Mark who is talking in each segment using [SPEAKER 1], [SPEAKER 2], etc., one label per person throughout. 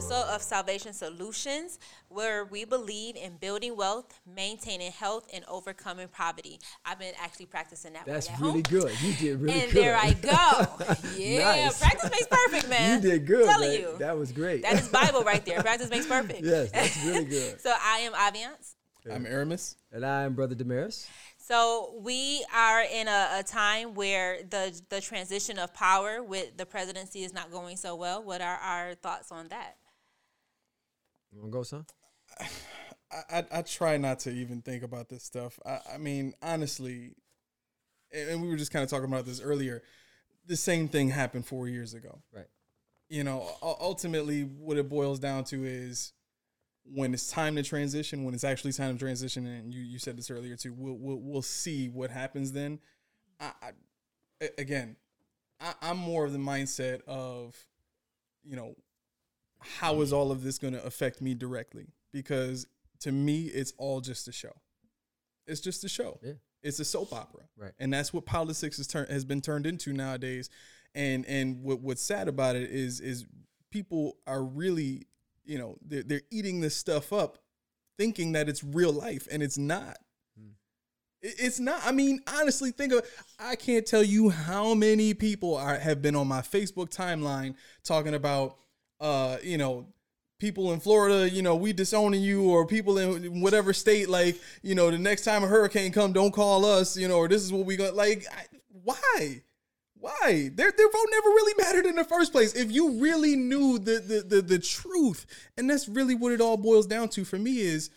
[SPEAKER 1] episode of Salvation Solutions, where we believe in building wealth, maintaining health, and overcoming poverty. I've been actually practicing that.
[SPEAKER 2] That's
[SPEAKER 1] at
[SPEAKER 2] really
[SPEAKER 1] home.
[SPEAKER 2] good. You did really
[SPEAKER 1] and
[SPEAKER 2] good.
[SPEAKER 1] there I go. Yeah,
[SPEAKER 2] Nice.
[SPEAKER 1] practice makes perfect, man.
[SPEAKER 2] You did good.
[SPEAKER 1] I'm telling
[SPEAKER 2] man.
[SPEAKER 1] you.
[SPEAKER 2] That was great.
[SPEAKER 1] that is Bible right there. Practice makes perfect.
[SPEAKER 2] yes, that's really good.
[SPEAKER 1] So I am Aviance.
[SPEAKER 3] I'm Aramis.
[SPEAKER 2] And I'm Brother Damaris.
[SPEAKER 1] So we are in a, a time where the the transition of power with the presidency is not going so well. What are our thoughts on that?
[SPEAKER 2] You want to go, son?
[SPEAKER 3] I, I, I try not to even think about this stuff. I, I mean, honestly, and we were just kind of talking about this earlier. The same thing happened four years ago.
[SPEAKER 2] Right.
[SPEAKER 3] You know, ultimately, what it boils down to is when it's time to transition, when it's actually time to transition, and you, you said this earlier too. We'll we'll, we'll see what happens then. I, I again, I, I'm more of the mindset of, you know, how is all of this going to affect me directly? Because to me, it's all just a show. It's just a show.
[SPEAKER 2] Yeah.
[SPEAKER 3] It's a soap opera,
[SPEAKER 2] Right.
[SPEAKER 3] And that's what politics has turned has been turned into nowadays. And and what what's sad about it is is people are really, you know, they're they're eating this stuff up, thinking that it's real life, and it's not. Hmm. It- It's not. I mean, honestly, think of. I can't tell you how many people are have been on my Facebook timeline talking about, uh, you know, people in Florida. You know, we disowning you, or people in whatever state. Like, you know, the next time a hurricane come, don't call us. You know, or this is what we got. Like, I, why? Why? Their their vote never really mattered in the first place. If you really knew the the the, the truth, and that's really what it all boils down to for me is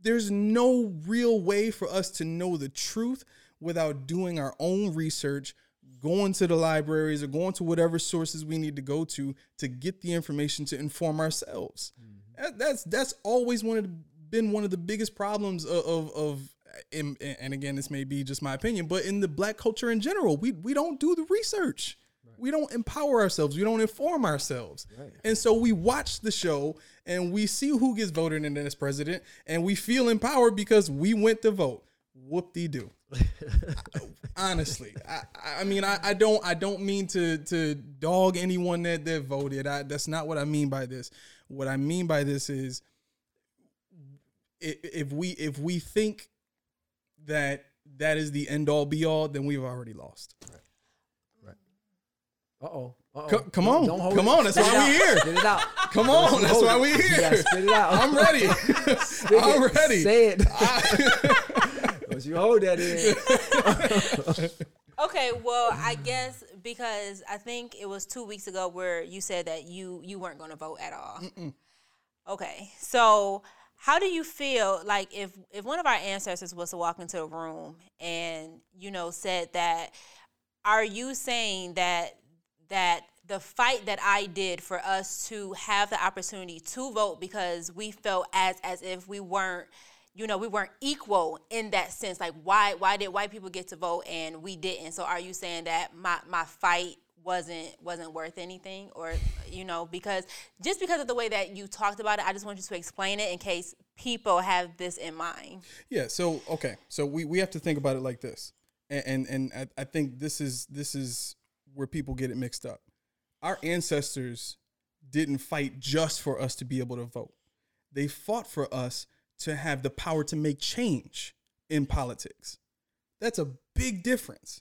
[SPEAKER 3] there's no real way for us to know the truth without doing our own research, going to the libraries or going to whatever sources we need to go to to get the information to inform ourselves. Mm-hmm. That- That's that's always one of the, been one of the biggest problems of of, of in, and again this may be just my opinion, but in the black culture in general, we we don't do the research. We don't empower ourselves. We don't inform ourselves. And so we watch the show and we see who gets voted in as president and we feel empowered because we went to vote. Whoop de doo. Honestly, I, I mean, I, I don't, I don't mean to to dog anyone that that voted. I, that's not what I mean by this. What I mean by this is, i- if we if we think that that is the end all be all, then we've already lost.
[SPEAKER 2] Uh oh. Uh-oh.
[SPEAKER 3] Co- come on.
[SPEAKER 2] Don't
[SPEAKER 3] Come
[SPEAKER 2] it.
[SPEAKER 3] on, that's
[SPEAKER 2] Spit
[SPEAKER 3] why we here.
[SPEAKER 2] Spit it out.
[SPEAKER 3] Come on, that's why we here.
[SPEAKER 2] spit it out.
[SPEAKER 3] I'm ready. I'm ready.
[SPEAKER 2] Say it. You hold that in.
[SPEAKER 1] Okay, well, I guess because I think it was two weeks ago where you said that you you weren't going to vote at all. Okay, so how do you feel like if if one of our ancestors was to walk into a room and you know said that, are you saying that that the fight that I did for us to have the opportunity to vote because we felt as as if we weren't you know we weren't equal in that sense like why why did white people get to vote and we didn't so are you saying that my my fight wasn't wasn't worth anything or you know because just because of the way that you talked about it I just want you to explain it in case people have this in mind
[SPEAKER 3] Yeah. So okay. So we, we have to think about it like this, and and, and I, I think this is this is where people get it mixed up. Our ancestors didn't fight just for us to be able to vote. They fought for us to have the power to make change in politics. That's a big difference.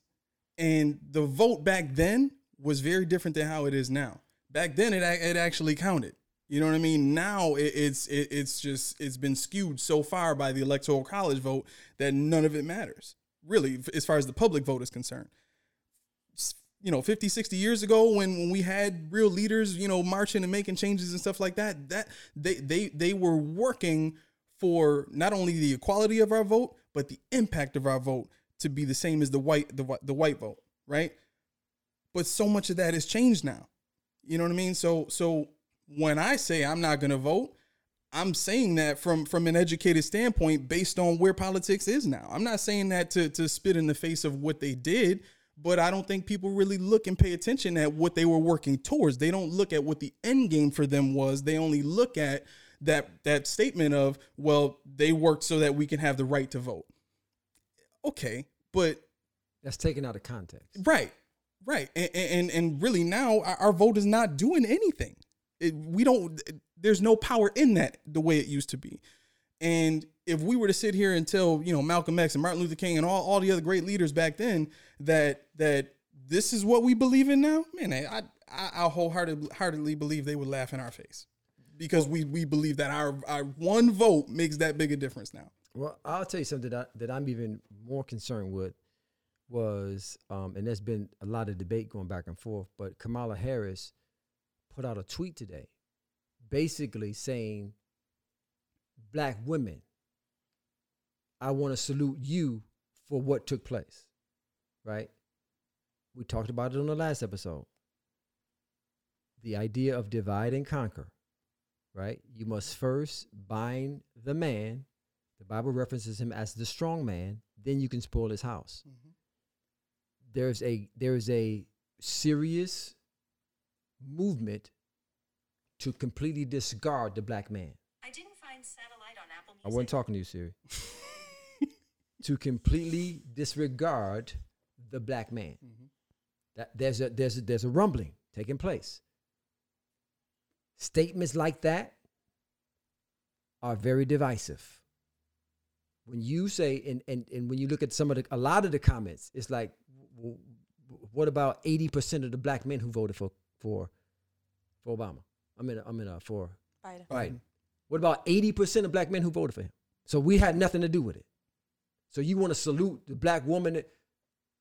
[SPEAKER 3] And the vote back then was very different than how it is now. Back then, it it actually counted. You know what I mean? Now it, it's it, it's just it's been skewed so far by the electoral college vote that none of it matters. Really, as far as the public vote is concerned. You know, 50, 60 years ago when, when we had real leaders, you know, marching and making changes and stuff like that, that they they they were working for not only the equality of our vote, but the impact of our vote to be the same as the white the, the white vote, right? But so much of that has changed now. You know what I mean? So so when I say I'm not going to vote, I'm saying that from from an educated standpoint based on where politics is now. I'm not saying that to to spit in the face of what they did, but I don't think people really look and pay attention at what they were working towards. They don't look at what the end game for them was. They only look at that that statement of, well, they worked so that we can have the right to vote. Okay, but
[SPEAKER 2] That's taken out of context.
[SPEAKER 3] Right, right, and and, and really now our, vote is not doing anything. It, we don't. There's no power in that the way it used to be. And if we were to sit here and tell you know Malcolm X and Martin Luther King and all, all the other great leaders back then that that this is what we believe in now, man, I I, I wholeheartedly heartedly believe they would laugh in our face because we we believe that our our one vote makes that big a difference now.
[SPEAKER 2] Well, I'll tell you something that, I, that I'm even more concerned with was, um, and there's been a lot of debate going back and forth, but Kamala Harris put out a tweet today basically saying, Black women, I want to salute you for what took place, right? We talked about it on the last episode. The idea of divide and conquer, right? You must first bind the man the Bible references him as the strong man, then you can spoil his house. Mm-hmm. There's a there's a serious movement to completely discard the black man. I didn't find satellite on Apple Music. I wasn't talking to you, Siri. to completely disregard the black man. Mm-hmm. That there's a there's a, there's a rumbling taking place. Statements like that are very divisive when you say and, and and when you look at some of the a lot of the comments, it's like, what about eighty percent of the black men who voted for for for Obama? I mean, I mean, uh, for Biden. Biden. What about eighty percent of black men who voted for him? So we had nothing to do with it. So you want to salute the black woman?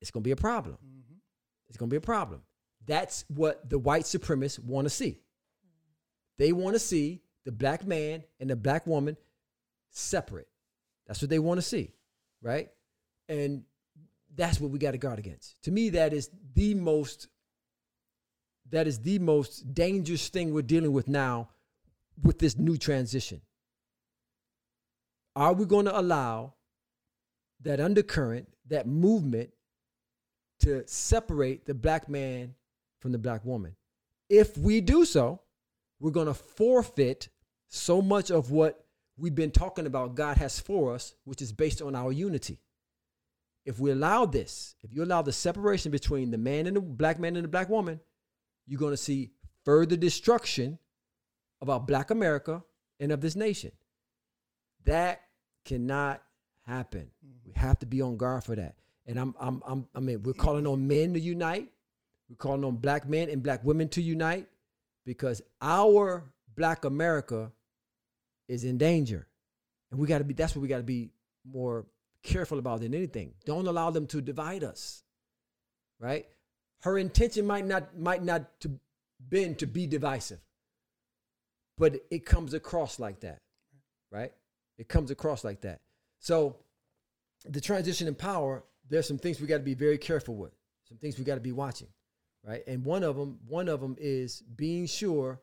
[SPEAKER 2] It's going to be a problem. Mm-hmm. It's going to be a problem. That's what the white supremacists want to see. They want to see the black man and the black woman separate. That's what they want to see, right? And that's what we got to guard against. To me, that is the most that is the most dangerous thing we're dealing with now with this new transition. Are we going to allow that undercurrent, that movement to separate the black man from the black woman? If we do so, we're going to forfeit so much of what we've been talking about God has for us, which is based on our unity. If we allow this, if you allow the separation between the man and the black man and the black woman, you're going to see further destruction of our black America and of this nation. That cannot happen. We have to be on guard for that. And I'm, I'm, I'm, I mean, we're calling on men to unite. We're calling on black men and black women to unite because our black America is in danger. And we got to be, that's what we got to be more careful about than anything. Don't allow them to divide us. Right? Her intention might not, might not to been to be divisive, but it comes across like that. Right? It comes across like that. So the transition in power, there's some things we got to be very careful with. Some things we got to be watching. Right? And one of them, one of them is being sure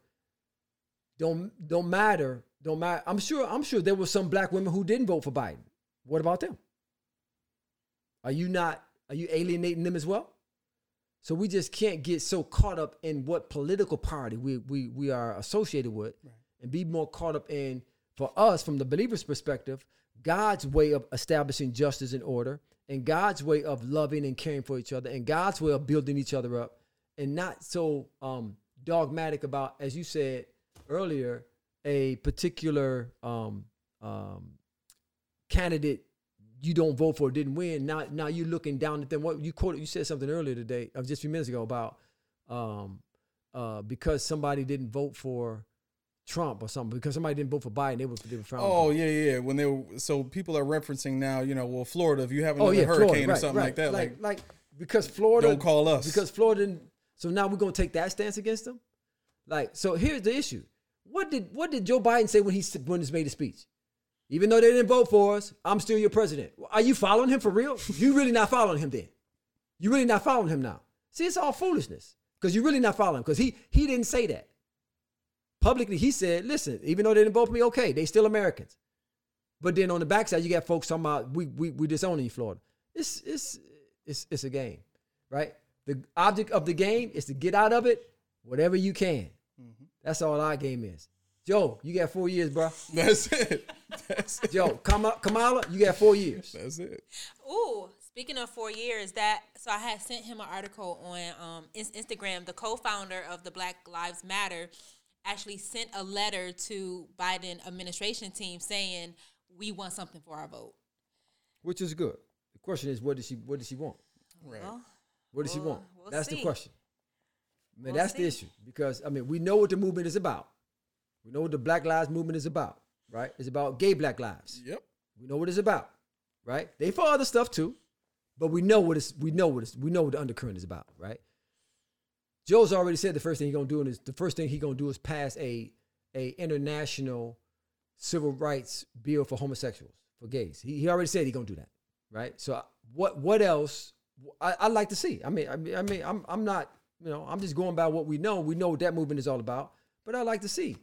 [SPEAKER 2] don't don't matter don't matter. I'm sure. I'm sure there were some black women who didn't vote for Biden. What about them? Are you not? Are you alienating them as well? So we just can't get so caught up in what political party we we we are associated with, right. and be more caught up in for us from the believer's perspective, God's way of establishing justice and order, and God's way of loving and caring for each other, and God's way of building each other up, and not so um, dogmatic about, as you said earlier, a particular um, um, candidate you don't vote for didn't win. Now, now you're looking down at them. What you quoted, you said something earlier today, of uh, just a few minutes ago about um, uh, because somebody didn't vote for Trump or something because somebody didn't vote for Biden, they were they were
[SPEAKER 3] Oh yeah, yeah. When they were, so people are referencing now, you know, well, Florida, if you have another oh, yeah, hurricane Florida, right, or something right. like that,
[SPEAKER 2] like, like, like because Florida
[SPEAKER 3] don't call us
[SPEAKER 2] because Florida. Didn't, so now we're gonna take that stance against them. Like, so here's the issue: what did what did Joe Biden say when he when he made a speech? Even though they didn't vote for us, I'm still your president. Are you following him for real? You really not following him then? You really not following him now? See, it's all foolishness because you're really not following him because he he didn't say that publicly. He said, "Listen, even though they didn't vote for me, okay, they still Americans." But then on the backside, you got folks talking about we we we disowning you, Florida. It's it's it's it's a game, right? The object of the game is to get out of it whatever you can. Mm-hmm. That's all our game is. Joe, you got four years, bro.
[SPEAKER 3] That's it. That's it.
[SPEAKER 2] Joe, Kamala, you got four years.
[SPEAKER 3] That's it.
[SPEAKER 1] Ooh, speaking of four years, that so I had sent him an article on um, Instagram. The co-founder of the Black Lives Matter actually sent a letter to Biden administration team saying we want something for our vote.
[SPEAKER 2] which is good. The question is, what does she what does she want?
[SPEAKER 3] Right.
[SPEAKER 1] Well,
[SPEAKER 2] What does she
[SPEAKER 1] We'll-
[SPEAKER 2] want?
[SPEAKER 1] we'll
[SPEAKER 2] that's the question. I mean,
[SPEAKER 1] We'll
[SPEAKER 2] that's the issue because I mean, we know what the movement is about. We know what the Black Lives Movement is about, right? It's about gay Black lives.
[SPEAKER 3] Yep.
[SPEAKER 2] We know what it's about, right? They for other stuff too, but we know what it's we know what it's we know what the undercurrent is about, right? Joe's already said the first thing he's gonna do is the first thing he's gonna do is pass a a international civil rights bill for homosexuals for gays. He, he already said he's gonna do that, right? So what what else? I, I'd like to see. I mean, I mean, I mean, I'm I'm not you know I'm just going by what we know. We know what that movement is all about, but I'd like to see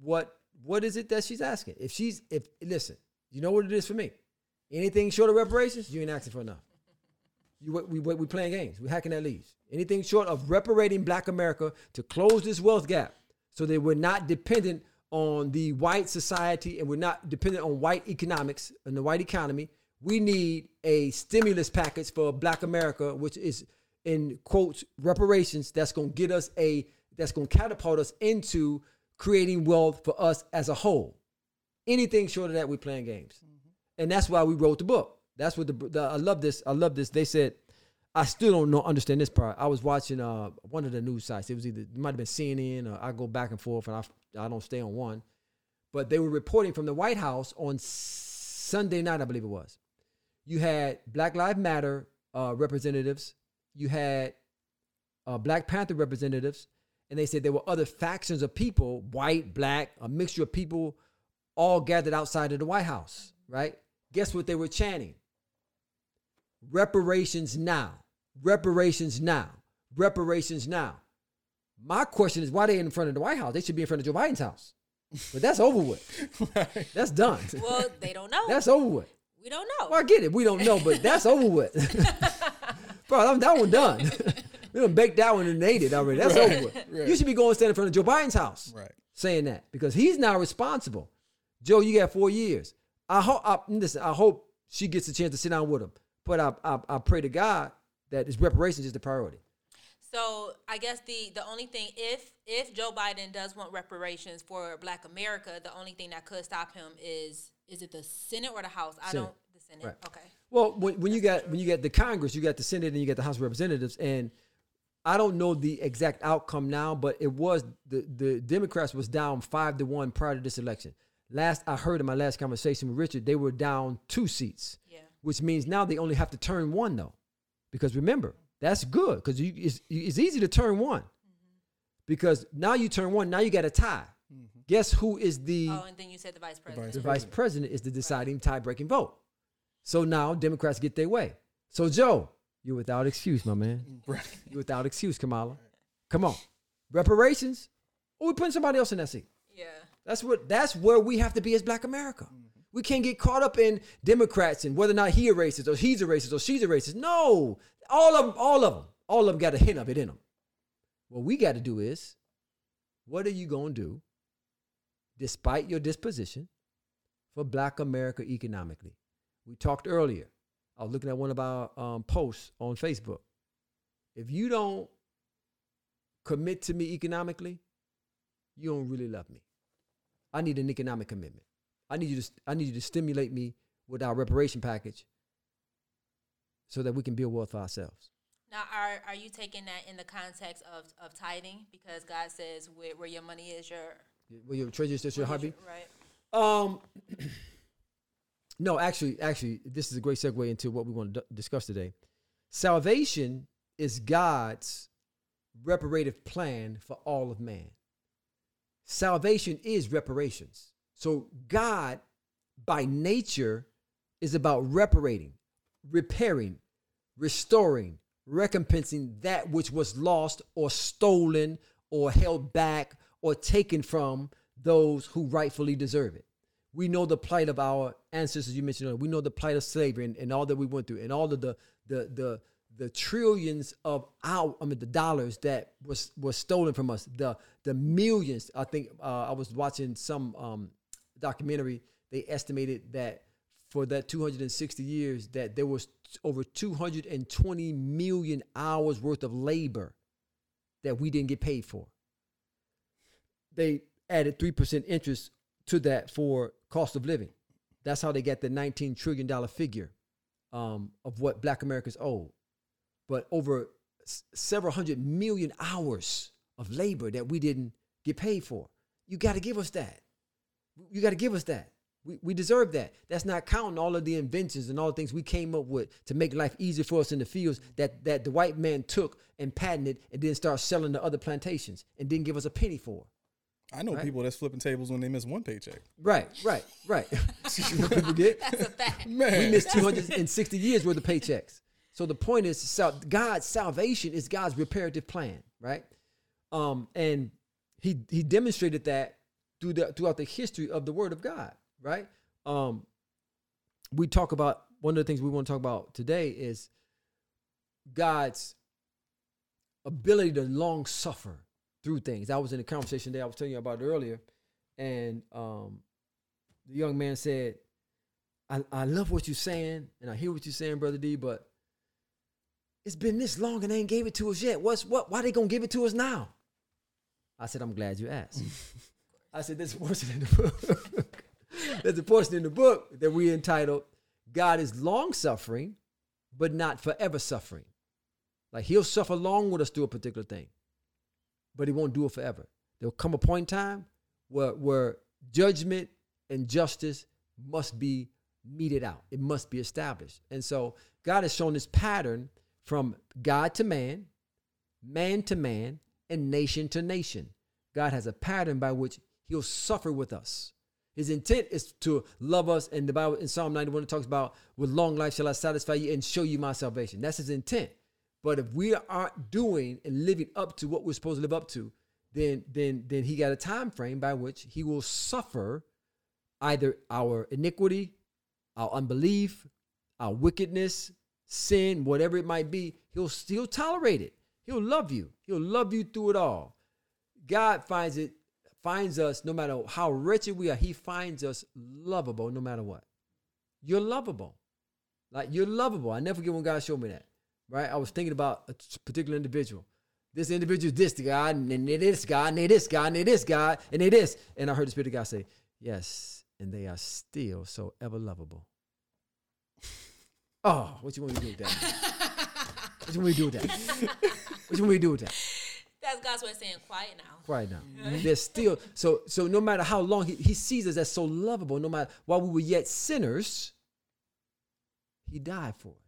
[SPEAKER 2] what what is it that she's asking. If she's if listen, you know what it is for me. Anything short of reparations, you ain't asking for enough. You we we, we playing games. We hacking that leaves. Anything short of reparating Black America to close this wealth gap, so that we're not dependent on the white society and we're not dependent on white economics and the white economy. We need a stimulus package for Black America, which is in quotes reparations. That's gonna get us a that's gonna catapult us into creating wealth for us as a whole. Anything short of that, we're playing games and that's why we wrote the book. That's what the, the I love this. I love this. They said I still don't know understand this part. I was watching uh one of the news sites. It was either it might have been CNN or I go back and forth and I I don't stay on one. But they were reporting from the White House on Sunday night, I believe it was. You had Black Lives Matter uh, representatives. You had uh, Black Panther representatives, and they said there were other factions of people, white, black, a mixture of people, all gathered outside of the White House. Right? Guess what they were chanting? Reparations now. Reparations now. Reparations now. My question is why they in front of the White House? They should be in front of Joe Biden's house. But that's over with.
[SPEAKER 3] Right.
[SPEAKER 2] That's done.
[SPEAKER 1] well, they don't know.
[SPEAKER 2] That's over with.
[SPEAKER 1] We don't know.
[SPEAKER 2] Well, I get it. We don't know, but that's over with. Bro, I'm, that one done. we done baked that one and ate it already. That's
[SPEAKER 3] Right,
[SPEAKER 2] over with.
[SPEAKER 3] right.
[SPEAKER 2] You should be going stand in front of Joe Biden's house
[SPEAKER 3] Right.
[SPEAKER 2] saying that because he's now responsible. Joe, you got four years. I hope. I, listen, I hope she gets a chance to sit down with him. But I, I, I pray to God that his reparations is the priority.
[SPEAKER 1] So I guess the the only thing if if Joe Biden does want reparations for Black America, the only thing that could stop him is is it the Senate or the House? I
[SPEAKER 2] Senate.
[SPEAKER 1] don't the Senate.
[SPEAKER 2] Right.
[SPEAKER 1] Okay.
[SPEAKER 2] Well, when, when you got when you got the Congress, you got the Senate, and you got the House of Representatives, and I don't know the exact outcome now, but it was the the Democrats was down five to one prior to this election. Last I heard in my last conversation with Richard, they were down two seats,
[SPEAKER 1] Yeah.
[SPEAKER 2] which means now they only have to turn one though, because remember that's good because it's it's easy to turn one, mm-hmm. because now you turn one, now you got a tie. Guess who is the
[SPEAKER 1] Oh, and then you said the vice president.
[SPEAKER 2] the vice president is the deciding tie-breaking vote. So now Democrats get their way. So Joe, you're without excuse, my man.
[SPEAKER 3] Right.
[SPEAKER 2] You're without excuse, Kamala. Come on, reparations, or we putting somebody else in that seat.
[SPEAKER 1] Yeah.
[SPEAKER 2] That's what. That's where we have to be as Black America. Mm-hmm. We can't get caught up in Democrats and whether or not he a racist or he's a racist or she's a racist. No, all of them, all of them, all of them got a hint of it in them. What we got to do is, what are you gonna do, despite your disposition, for Black America economically? We talked earlier. I was looking at one of our um, posts on Facebook. If you don't commit to me economically, you don't really love me. I need an economic commitment. I need you to I need you to stimulate me with our reparation package so that we can build wealth for ourselves.
[SPEAKER 1] Now, are are you taking that in the context of, of tithing? Because God says where, where your money is, your
[SPEAKER 2] Will your treasure is just your hobby?
[SPEAKER 1] right?
[SPEAKER 2] Um, no, actually, actually, this is a great segue into what we want to d- discuss today. Salvation is God's reparative plan for all of man. Salvation is reparations. So God, by nature, is about reparating, repairing, restoring, recompensing that which was lost or stolen or held back or taken from those who rightfully deserve it. We know the plight of our ancestors. You mentioned earlier. We know the plight of slavery and, and all that we went through, and all of the the the the trillions of our I mean the dollars that was was stolen from us. The the millions. I think uh, I was watching some um, documentary. They estimated that for that 260 years that there was over 220 million hours worth of labor that we didn't get paid for. They added 3% interest to that for cost of living. That's how they got the $19 trillion figure um, of what black Americans owe. But over s- several hundred million hours of labor that we didn't get paid for. You got to give us that. You got to give us that. We, we deserve that. That's not counting all of the inventions and all the things we came up with to make life easier for us in the fields that, that the white man took and patented and then start selling to other plantations and didn't give us a penny for.
[SPEAKER 3] I know
[SPEAKER 2] Right.
[SPEAKER 3] people that's flipping tables when they miss one paycheck.
[SPEAKER 2] Right, right, right. you know what people get?
[SPEAKER 1] That's a fact.
[SPEAKER 2] We missed 260 years worth of paychecks. So the point is, God's salvation is God's reparative plan, right? Um, and he he demonstrated that through the throughout the history of the Word of God, right? Um, we talk about one of the things we want to talk about today is God's ability to long suffer through things. I was in a conversation that I was telling you about earlier, and um, the young man said, I, I love what you're saying, and I hear what you're saying, brother D, but it's been this long and they ain't gave it to us yet. What's what? Why they gonna give it to us now? I said, I'm glad you asked. I said, there's a portion in the book. there's a portion in the book that we entitled God is long suffering, but not forever suffering. Like he'll suffer long with us through a particular thing, but he won't do it forever. There'll come a point in time where where judgment and justice must be meted out. It must be established. And so God has shown this pattern from God to man, man to man, and nation to nation. God has a pattern by which he'll suffer with us. His intent is to love us, and the Bible in Psalm 91 it talks about, "With long life shall I satisfy you and show you my salvation." That's his intent. But if we aren't doing and living up to what we're supposed to live up to, then then then he got a time frame by which he will suffer either our iniquity, our unbelief, our wickedness, sin, whatever it might be. He'll still tolerate it. He'll love you. He'll love you through it all. God finds it finds us no matter how wretched we are. He finds us lovable no matter what. You're lovable. Like you're lovable. I never forget when God showed me that. Right? I was thinking about a particular individual. This individual is this guy, and then they this guy, and they this guy, and they this guy, and they this. And I heard the Spirit of God say, Yes, and they are still so ever lovable. Oh, what you want me to do with that? What you want me to do with that? What you want me to do with that?
[SPEAKER 1] That's God's way of saying quiet now.
[SPEAKER 2] Right now. There's still so so no matter how long he, he sees us as so lovable, no matter while we were yet sinners, he died for us.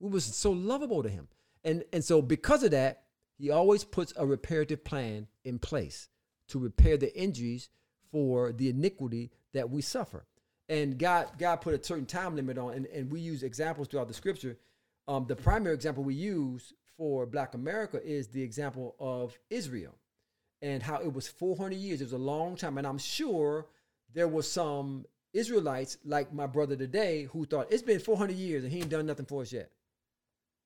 [SPEAKER 2] We was so lovable to him. And and so because of that, he always puts a reparative plan in place to repair the injuries for the iniquity that we suffer. And God God put a certain time limit on, and, and we use examples throughout the scripture. Um, the primary example we use for Black America is the example of Israel and how it was 400 years. It was a long time. And I'm sure there was some Israelites like my brother today who thought it's been 400 years and he ain't done nothing for us yet.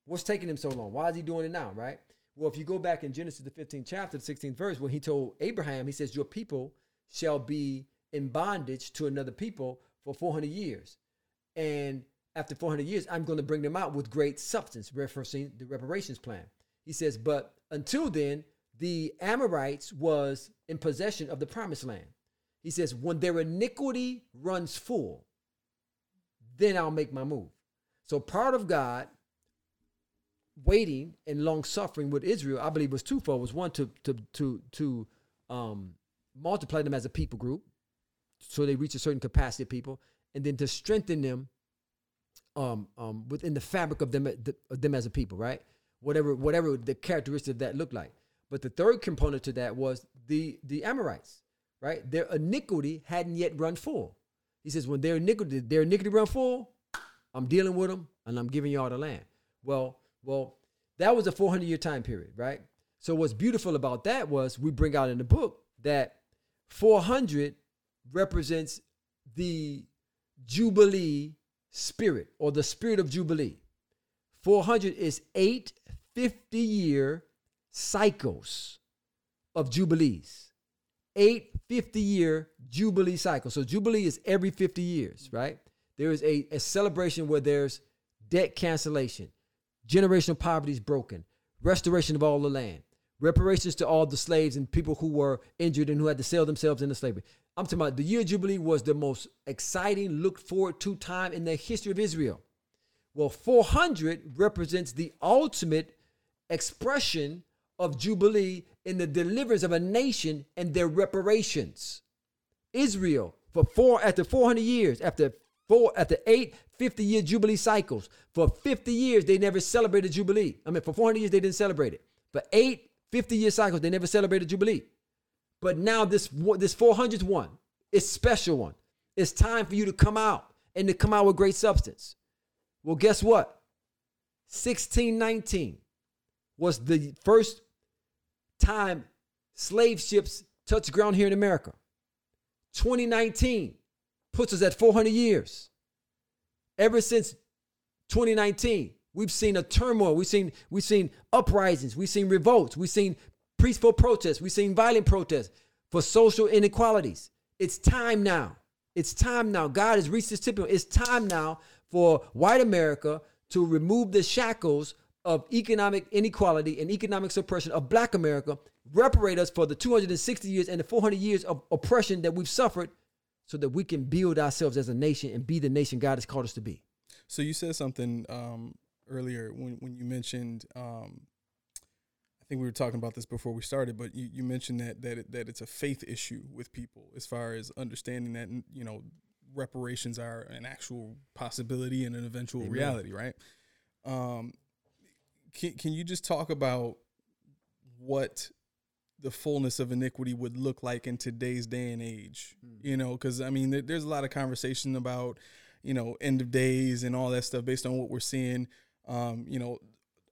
[SPEAKER 2] What's taking him so long? Why is he doing it now, right? Well, if you go back in Genesis, the 15th chapter, the 16th verse, when he told Abraham, he says, Your people shall be in bondage to another people for 400 years. And after 400 years, I'm going to bring them out with great substance, referencing the reparations plan. He says, But until then, the Amorites was in possession of the promised land. He says, When their iniquity runs full, then I'll make my move. So part of God waiting and long suffering with Israel, I believe, was twofold. Was one to to to to um, multiply them as a people group, so they reach a certain capacity of people, and then to strengthen them um, um, within the fabric of them of them as a people, right? Whatever whatever the characteristics of that look like. But the third component to that was the the Amorites, right? Their iniquity hadn't yet run full. He says, when their iniquity their iniquity run full, I'm dealing with them and I'm giving y'all the land. Well, well, that was a 400 year time period, right? So what's beautiful about that was we bring out in the book that 400 represents the jubilee spirit or the spirit of jubilee. 400 is eight 50 year cycles of jubilees. Eight 50 year jubilee cycles. So jubilee is every 50 years, right? There is a, a celebration where there's debt cancellation, generational poverty is broken, restoration of all the land, reparations to all the slaves and people who were injured and who had to sell themselves into slavery. I'm talking about the year Jubilee was the most exciting, looked forward to time in the history of Israel. Well, 400 represents the ultimate expression of Jubilee in the deliverance of a nation and their reparations. Israel, for four after 400 years, after four after eight 50 year Jubilee cycles, for 50 years they never celebrated Jubilee. I mean, for 400 years they didn't celebrate it. For eight 50 year cycles they never celebrated Jubilee. But now this this 400th one is special one. It's time for you to come out and to come out with great substance. Well, guess what? 1619 was the first time slave ships touched ground here in America. 2019 puts us at 400 years. Ever since 2019, we've seen a turmoil. We've seen we've seen uprisings. We've seen revolts. We've seen peaceful protests. We've seen violent protests for social inequalities. It's time now. It's time now. God has reached this tipping. point. It's time now for white America to remove the shackles of economic inequality and economic suppression of black America, reparate us for the 260 years and the 400 years of oppression that we've suffered so that we can build ourselves as a nation and be the nation God has called us to be.
[SPEAKER 3] So you said something um, earlier when, when you mentioned um, I think we were talking about this before we started, but you, you mentioned that that it, that it's a faith issue with people as far as understanding that you know reparations are an actual possibility and an eventual Amen. reality, right? Um, can can you just talk about what the fullness of iniquity would look like in today's day and age? Mm. You know, because I mean, there, there's a lot of conversation about you know end of days and all that stuff based on what we're seeing. Um, you know,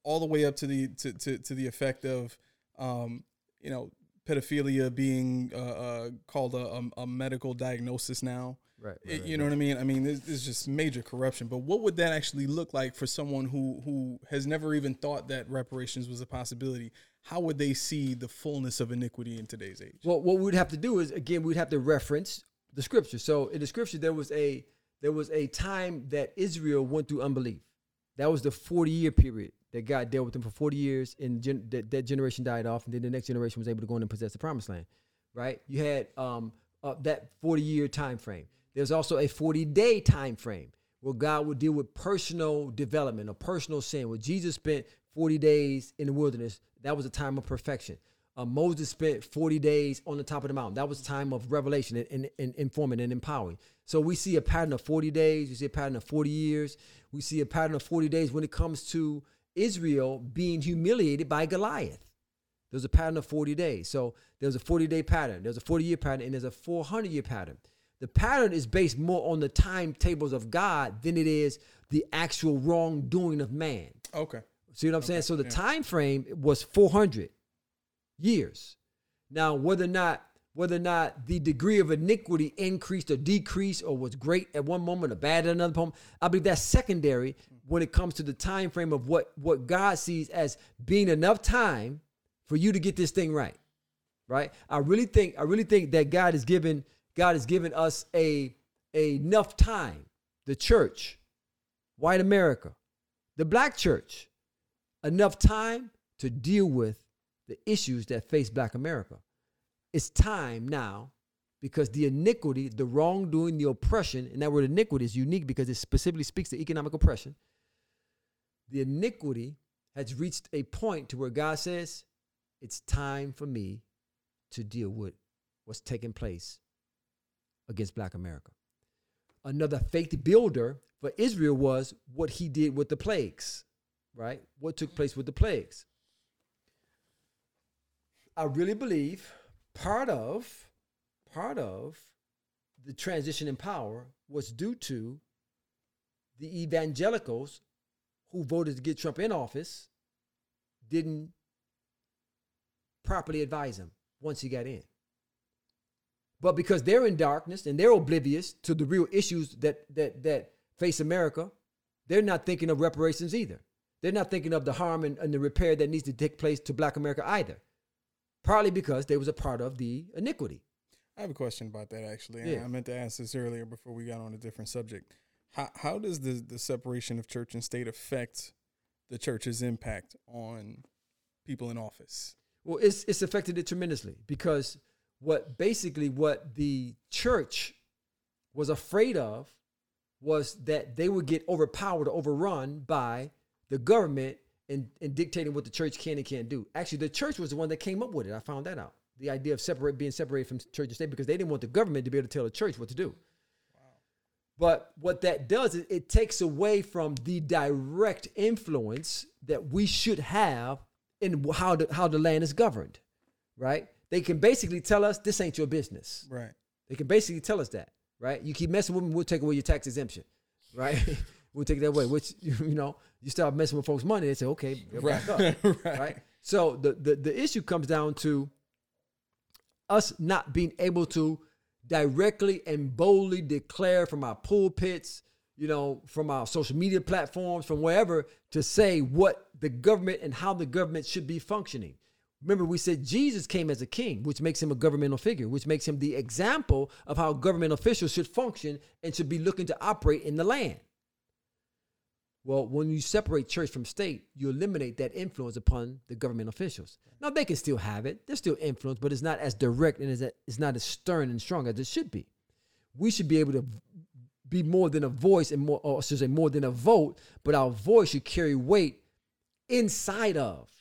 [SPEAKER 3] all the way up to the to to, to the effect of um, you know pedophilia being uh, uh, called a, a, a, medical diagnosis now.
[SPEAKER 2] Right. right,
[SPEAKER 3] it,
[SPEAKER 2] right
[SPEAKER 3] you know
[SPEAKER 2] right.
[SPEAKER 3] what I mean? I mean, there's, there's, just major corruption. But what would that actually look like for someone who who has never even thought that reparations was a possibility? How would they see the fullness of iniquity in today's age?
[SPEAKER 2] Well, what we'd have to do is again we'd have to reference the scripture. So in the scripture there was a there was a time that Israel went through unbelief. That was the 40 year period that God dealt with them for 40 years, and gen- that, that generation died off, and then the next generation was able to go in and possess the promised land, right? You had um, uh, that 40 year time frame. There's also a 40 day time frame where God would deal with personal development or personal sin. Where Jesus spent 40 days in the wilderness, that was a time of perfection. Uh, Moses spent 40 days on the top of the mountain. That was time of revelation and, and, and informing and empowering. So we see a pattern of 40 days. We see a pattern of 40 years. We see a pattern of 40 days when it comes to Israel being humiliated by Goliath. There's a pattern of 40 days. So there's a 40 day pattern, there's a 40 year pattern, and there's a 400 year pattern. The pattern is based more on the timetables of God than it is the actual wrongdoing of man.
[SPEAKER 3] Okay.
[SPEAKER 2] See what I'm okay. saying? So the yeah. time frame was 400 years. Now, whether or not whether or not the degree of iniquity increased or decreased or was great at one moment or bad at another moment, I believe that's secondary when it comes to the time frame of what what God sees as being enough time for you to get this thing right. Right? I really think I really think that God has given God has given us a, a enough time, the church, white America, the black church, enough time to deal with the issues that face black America. It's time now because the iniquity, the wrongdoing, the oppression, and that word iniquity is unique because it specifically speaks to economic oppression the iniquity has reached a point to where God says, it's time for me to deal with what's taking place against black America. Another faith builder for Israel was what he did with the plagues, right? What took place with the plagues. I really believe part of part of the transition in power was due to the evangelicals who voted to get Trump in office didn't properly advise him once he got in. But because they're in darkness and they're oblivious to the real issues that that that face America, they're not thinking of reparations either. They're not thinking of the harm and, and the repair that needs to take place to black America either. Partly because they was a part of the iniquity.
[SPEAKER 3] I have a question about that actually. Yeah. I meant to ask this earlier before we got on a different subject. How how does the the separation of church and state affect the church's impact on people in office?
[SPEAKER 2] Well, it's it's affected it tremendously because what basically what the church was afraid of was that they would get overpowered or overrun by the government and, and dictating what the church can and can't do. Actually, the church was the one that came up with it. I found that out. The idea of separate being separated from church and state because they didn't want the government to be able to tell the church what to do. But what that does is it takes away from the direct influence that we should have in how the, how the land is governed, right? They can basically tell us this ain't your business.
[SPEAKER 3] Right.
[SPEAKER 2] They can basically tell us that, right? You keep messing with me, we'll take away your tax exemption, right? we'll take that away. Which you know, you start messing with folks' money, they say, okay,
[SPEAKER 3] Right.
[SPEAKER 2] back up,
[SPEAKER 3] right.
[SPEAKER 2] right? So the, the the issue comes down to us not being able to directly and boldly declare from our pulpits, you know, from our social media platforms, from wherever, to say what the government and how the government should be functioning. Remember, we said Jesus came as a king, which makes him a governmental figure, which makes him the example of how government officials should function and should be looking to operate in the land. Well, when you separate church from state, you eliminate that influence upon the government officials. Now they can still have it; they're still influenced, but it's not as direct and as it's not as stern and strong as it should be. We should be able to be more than a voice and more, or should say, more than a vote, but our voice should carry weight inside of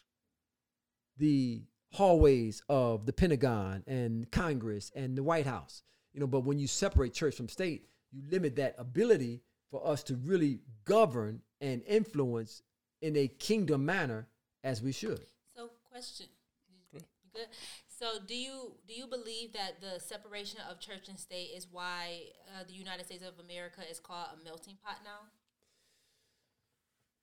[SPEAKER 2] the hallways of the Pentagon and Congress and the White House. You know, but when you separate church from state, you limit that ability for us to really govern and influence in a kingdom manner as we should.
[SPEAKER 1] So, question. You good? So, do you do you believe that the separation of church and state is why uh, the United States of America is called a melting pot now?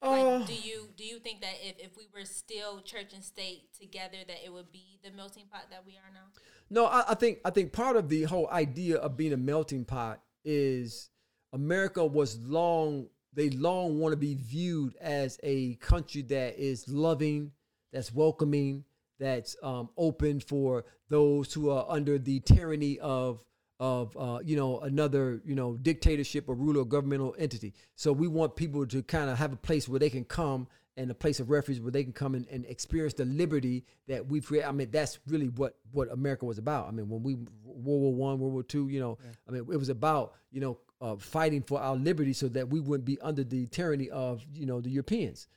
[SPEAKER 2] Uh,
[SPEAKER 1] Like, do you do you think that if, if we were still church and state together, that it would be the melting pot that we are now?
[SPEAKER 2] No, I, I think I think part of the whole idea of being a melting pot is America was long they long want to be viewed as a country that is loving, that's welcoming, that's um, open for those who are under the tyranny of of uh, you know another you know dictatorship or ruler or governmental entity. So we want people to kind of have a place where they can come and a place of refuge where they can come and, and experience the liberty that we've created. I mean, that's really what what America was about. I mean, when we World War One, World War Two, you know, I mean, it was about you know uh, fighting for our liberty so that we wouldn't be under the tyranny of you know the Europeans.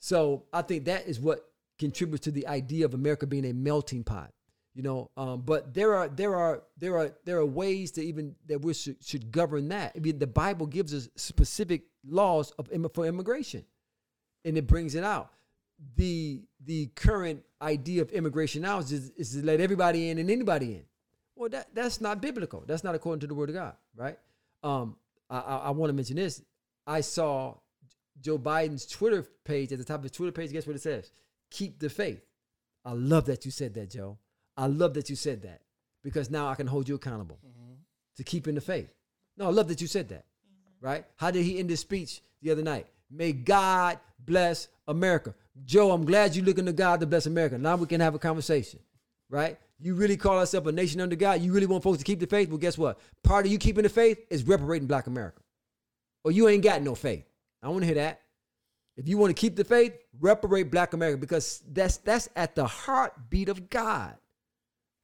[SPEAKER 2] So I think that is what contributes to the idea of America being a melting pot. You know, um, but there are there are there are there are ways to even that we should, should govern that. I mean, the Bible gives us specific laws of for immigration, and it brings it out. The the current idea of immigration now is, is to let everybody in and anybody in. Well, that that's not biblical. That's not according to the Word of God, right? Um, I I, I want to mention this. I saw Joe Biden's Twitter page at the top of his Twitter page. Guess what it says? Keep the faith. I love that you said that, Joe. I love that you said that because now I can hold you accountable to keeping the faith. No, I love that you said that. Right? How did he end his speech the other night? May God bless America. Joe, I'm glad you're looking to God to bless America. Now we can have a conversation. Right? You really call up a nation under God. You really want folks to keep the faith? Well, guess what? Part of you keeping the faith is reparating black America. Or you ain't got no faith. I want to hear that. If you want to keep the faith, reparate black America because that's that's at the heartbeat of God.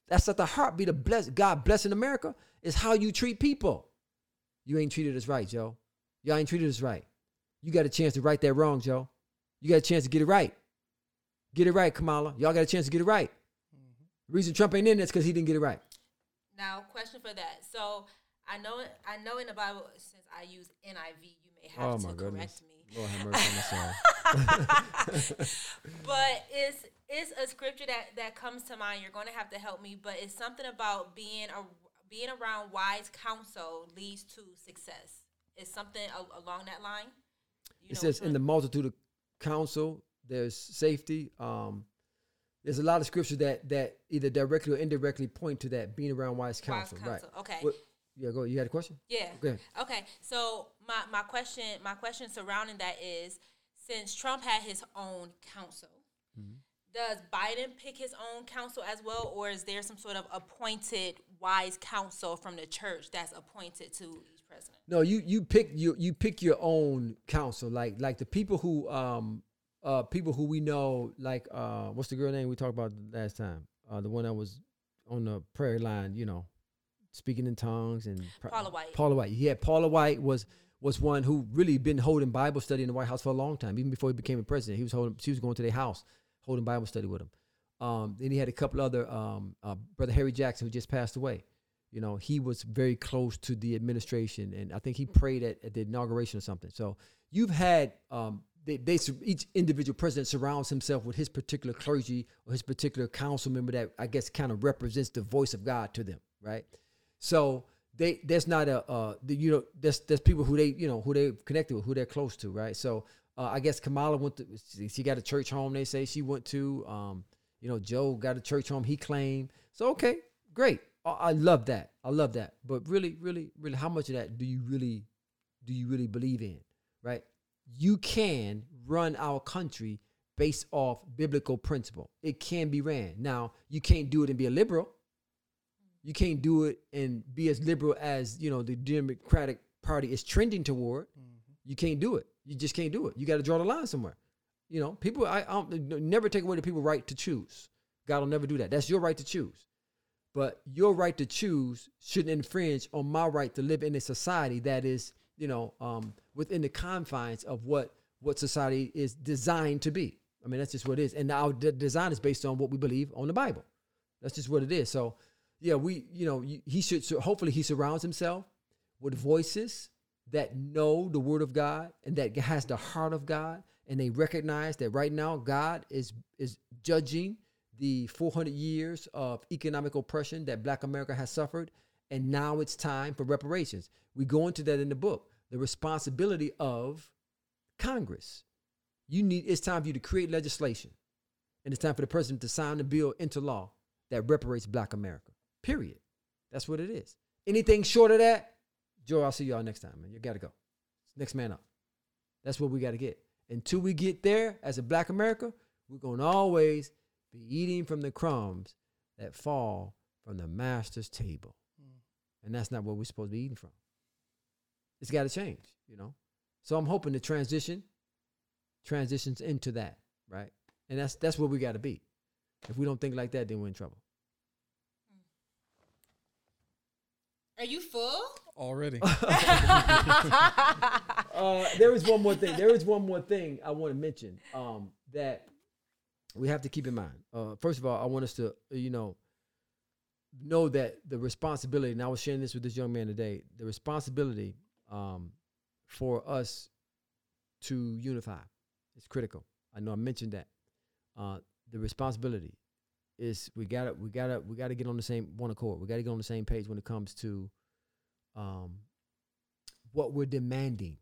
[SPEAKER 2] That's at the heartbeat of bless, God blessing America is how you treat people. You ain't treated us right, Joe. Y'all ain't treated us right. You got a chance to right that wrong, Joe. You got a chance to get it right. Get it right, Kamala. Y'all got a chance to get it right. The reason Trump ain't in this because he didn't get it right.
[SPEAKER 1] Now, question for that. So, I know I know in the Bible, since I use NIV, you may have
[SPEAKER 2] Oh,
[SPEAKER 1] to correct
[SPEAKER 2] goodness.
[SPEAKER 1] me.
[SPEAKER 2] Lord have mercy
[SPEAKER 1] but it's it's a scripture that that comes to mind. You're going to have to help me, but it's something about being a being around wise counsel leads to success. It's something a, along that line. You
[SPEAKER 2] it says in the multitude of counsel there's safety um there's a lot of scripture that that either directly or indirectly point to that being around wise counsel, right
[SPEAKER 1] counsel, okay.
[SPEAKER 2] What- yeah go you had a question
[SPEAKER 1] Yeah.
[SPEAKER 2] Okay.
[SPEAKER 1] Okay. So my, my question my question surrounding that is since Trump had his own counsel,
[SPEAKER 2] Mm-hmm.
[SPEAKER 1] does Biden pick his own counsel as well, or is there some sort of appointed wise counsel from the church that's appointed to each president?
[SPEAKER 2] no you you pick you you pick your own counsel like like the people who um uh, people who we know, like uh, what's the girl name we talked about last time? Uh, the one that was on the prayer line, you know, speaking in tongues and pr-
[SPEAKER 1] Paula White.
[SPEAKER 2] Paula White. Yeah, Paula White was was one who really been holding Bible study in the White House for a long time, even before he became a president. He was holding. She was going to their house holding Bible study with him. Um, then he had a couple other um, uh, brother Harry Jackson who just passed away. You know, he was very close to the administration, and I think he prayed at, at the inauguration or something. So you've had um, they, they each individual president surrounds himself with his particular clergy or his particular council member that I guess kind of represents the voice of God to them, right? So they there's not a uh, the, you know there's there's people who they you know who they connected with, who they're close to, right? So uh, I guess Kamala went to she- she got a church home. They say she went to. Um, you know, Joe got a church home. He claimed. So okay, great. I, I love that. I love that. But really, really, really, how much of that do you really do you really believe in? Right? You can run our country based off biblical principle. It can be ran. Now, you can't do it and be a liberal. You can't do it and be as liberal as, you know, the Democratic Party is trending toward. Mm-hmm. You can't do it. You just can't do it. You got to draw the line somewhere. You know, people, I, I don't, never take away the people's right to choose. God will never do that. That's your right to choose. But your right to choose shouldn't infringe on my right to live in a society that is, you know, um, within the confines of what what society is designed to be. I mean, that's just what it is. And our de- design is based on what we believe on the Bible. That's just what it is. So, yeah, we, you know, he should. So hopefully, he surrounds himself with voices that know the Word of God and that has the heart of God, and they recognize that right now God is is judging the 400 years of economic oppression that Black America has suffered, and now it's time for reparations. We go into that in the book. The responsibility of Congress. You need. It's time for you to create legislation, and it's time for the president to sign the bill into law that reparates Black America. Period. That's what it is. Anything short of that, Joe, I'll see y'all next time, man. You gotta go. Next man up. That's what we gotta get. Until we get there as a black America, we're gonna always be eating from the crumbs that fall from the master's table. And that's not what we're supposed to be eating from. It's gotta change, you know. So I'm hoping the transition transitions into that, right? And that's that's where we gotta be. If we don't think like that, then we're in trouble.
[SPEAKER 1] Are you full?
[SPEAKER 3] Already.
[SPEAKER 2] uh, there is one more thing. There is one more thing I want to mention um, that we have to keep in mind. Uh, first of all, I want us to, you know, know that the responsibility. And I was sharing this with this young man today. The responsibility um, for us to unify is critical. I know I mentioned that. Uh, the responsibility is we gotta we gotta we gotta get on the same one accord. We gotta get on the same page when it comes to um, what we're demanding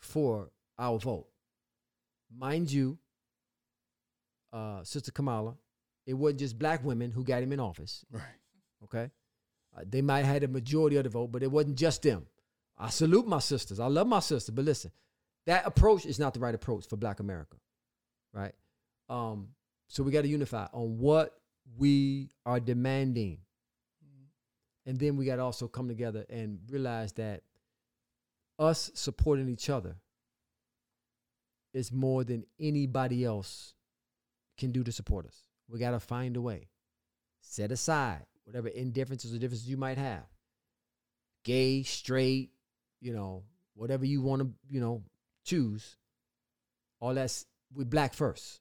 [SPEAKER 2] for our vote. Mind you, uh, Sister Kamala, it wasn't just black women who got him in office.
[SPEAKER 3] right.
[SPEAKER 2] Okay, uh, they might have had a majority of the vote, but it wasn't just them. I salute my sisters. I love my sister, but listen, that approach is not the right approach for Black America, right? Um, so we got to unify on what we are demanding, and then we got to also come together and realize that us supporting each other is more than anybody else can do to support us. We got to find a way. Set aside whatever indifferences or differences you might have. Gay, straight, you know, whatever you want to, you know, choose. All that's we black first.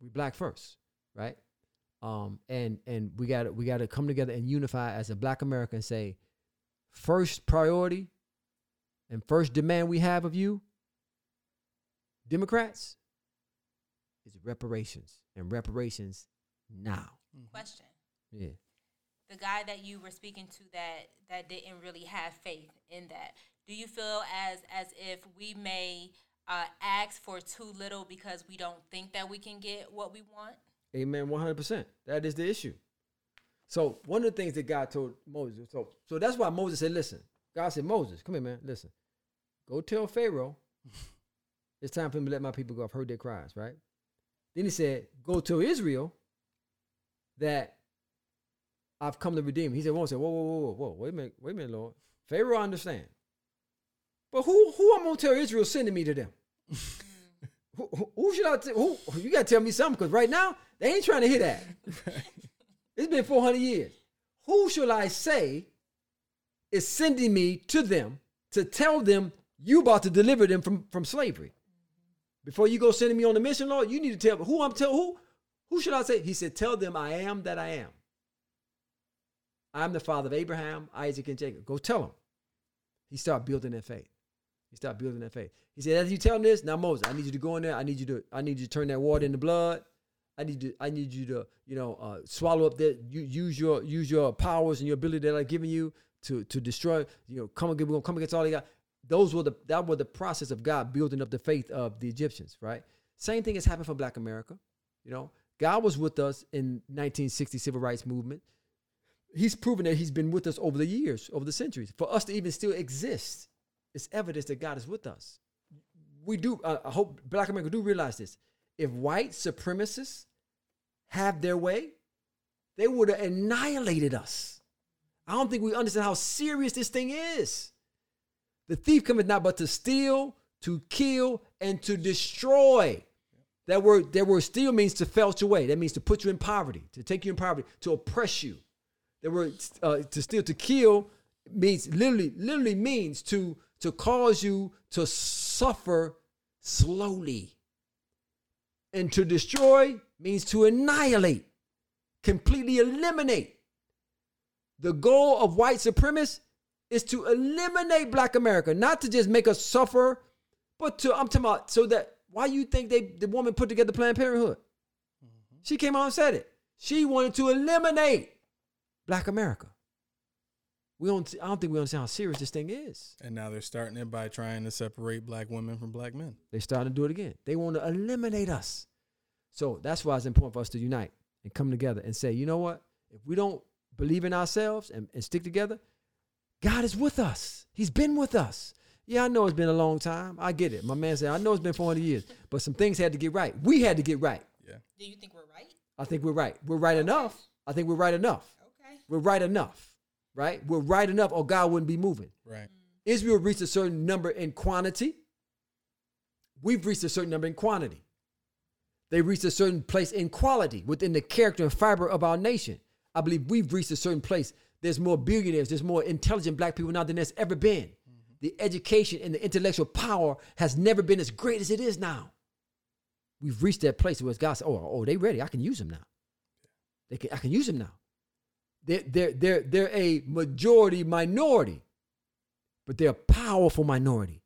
[SPEAKER 2] We black first, right? Um, and and we got to we got to come together and unify as a Black America and say, first priority and first demand we have of you, Democrats, is reparations and reparations now.
[SPEAKER 1] Question.
[SPEAKER 2] Yeah.
[SPEAKER 1] The guy that you were speaking to that that didn't really have faith in that. Do you feel as as if we may uh, ask for too little because we don't think that we can get what we want?
[SPEAKER 2] Amen. One hundred percent. That is the issue. So one of the things that God told Moses. So so that's why Moses said, "Listen." God said, "Moses, come here, man. Listen. Go tell Pharaoh it's time for him to let my people go. I've heard their cries, right?" Then he said, "Go tell Israel that I've come to redeem." He said, "Won't say, whoa, whoa, whoa, whoa, whoa. Wait a minute, wait a minute, Lord. Pharaoh, I understand, but who who I'm gonna tell Israel sending me to them? Who, who- who should I? T- who you got to tell me something? Because right now they ain't trying to hear that. It's been 400 years. Who shall I say is sending me to them to tell them you about to deliver them from, from slavery? Before you go sending me on the mission, Lord, you need to tell me who I'm tell who who should I say? He said, "Tell them I am that I am. I'm the father of Abraham, Isaac, and Jacob. Go tell them." He started building that faith. He started building that faith. He said, "As you tell them this, now Moses, I need you to go in there. I need you to I need you to turn that water into blood. I need to I need you to you know uh, swallow up that use your use your powers and your ability that I've given you to to destroy. You know, come again, we're gonna come against all they got. Those were the that were the process of God building up the faith of the Egyptians. Right. Same thing has happened for Black America. You know, God was with us in 1960 civil rights movement. He's proven that He's been with us over the years, over the centuries. For us to even still exist, it's evidence that God is with us. We do. Uh, I hope Black America do realize this. If white supremacists have their way, they would have annihilated us. I don't think we understand how serious this thing is. The thief cometh not but to steal, to kill, and to destroy. That word, that word steal means to felch away. That means to put you in poverty, to take you in poverty, to oppress you. That word uh, to steal, to kill means literally, literally means to to cause you to suffer slowly. And to destroy means to annihilate, completely eliminate. The goal of white supremacists is to eliminate black America, not to just make us suffer, but to I'm talking about so that why you think they the woman put together Planned Parenthood? Mm-hmm. She came out and said it. She wanted to eliminate black America. We don't I don't think we understand how serious this thing is.
[SPEAKER 3] And now they're starting it by trying to separate black women from black men.
[SPEAKER 2] They're starting to do it again. They want to eliminate us. So that's why it's important for us to unite and come together and say, you know what? If we don't believe in ourselves and, and stick together, God is with us. He's been with us. Yeah, I know it's been a long time. I get it. My man said, I know it's been 400 years, but some things had to get right. We had to get right.
[SPEAKER 3] Yeah.
[SPEAKER 1] Do you think we're right?
[SPEAKER 2] I think we're right. We're right enough. I think we're right enough.
[SPEAKER 1] Okay.
[SPEAKER 2] We're right enough. Right? We're right enough, or God wouldn't be moving.
[SPEAKER 3] Right. Mm.
[SPEAKER 2] Israel reached a certain number in quantity. We've reached a certain number in quantity. They reached a certain place in quality within the character and fiber of our nation. I believe we've reached a certain place. There's more billionaires, there's more intelligent black people now than there's ever been. The education and the intellectual power has never been as great as it is now. We've reached that place where God said, "Oh, oh, they ready? I can use them now. They can, I can use them now. They're, they're, they're, they're a majority minority, but they're a powerful minority.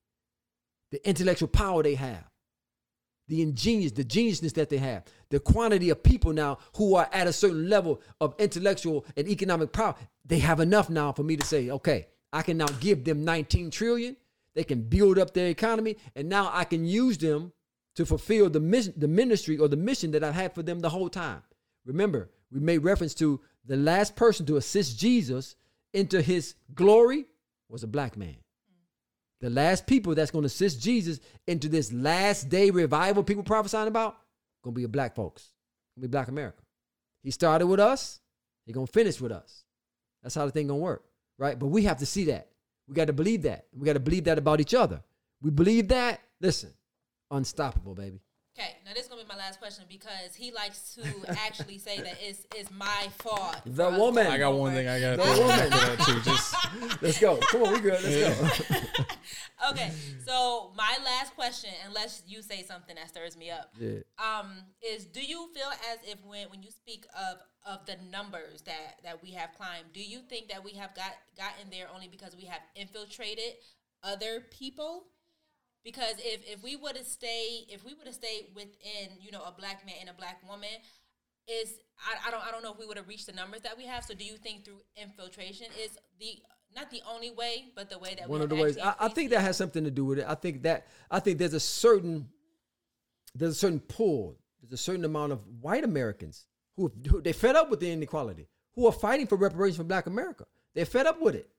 [SPEAKER 2] The intellectual power they have, the ingenious, the geniusness that they have, the quantity of people now who are at a certain level of intellectual and economic power, they have enough now for me to say, okay, I can now give them 19 trillion. They can build up their economy, and now I can use them to fulfill the mission, the ministry or the mission that I've had for them the whole time. Remember, we made reference to the last person to assist Jesus into his glory was a black man. The last people that's going to assist Jesus into this last day revival people prophesying about going to be black folks. Going to be black America. He started with us. He going to finish with us. That's how the thing going to work, right? But we have to see that. We got to believe that. We got to believe that about each other. We believe that. Listen, unstoppable, baby.
[SPEAKER 1] Okay, now this is gonna be my last question because he likes to actually say that it's it's my fault.
[SPEAKER 2] The woman.
[SPEAKER 3] I got one thing I got to
[SPEAKER 2] The woman.
[SPEAKER 3] that too. Just
[SPEAKER 2] Let's go. Come on, we good. Let's go.
[SPEAKER 1] Okay, so my last question, unless you say something that stirs me up,
[SPEAKER 2] Yeah.
[SPEAKER 1] um, is do you feel as if when when you speak of of the numbers that that we have climbed, do you think that we have got gotten there only because we have infiltrated other people? Because if if we would have stayed if we would have stayed within you know a black man and a black woman, is I, I don't I don't know if we would have reached the numbers that we have. So do you think through infiltration is the not the only way, but the way that
[SPEAKER 2] one
[SPEAKER 1] we
[SPEAKER 2] of the ways I, I think that has something to do with it i think that i think there's a certain there's a certain pull there's a certain amount of white americans who, who they fed up with the inequality who are fighting for reparations for black america. They're fed up with it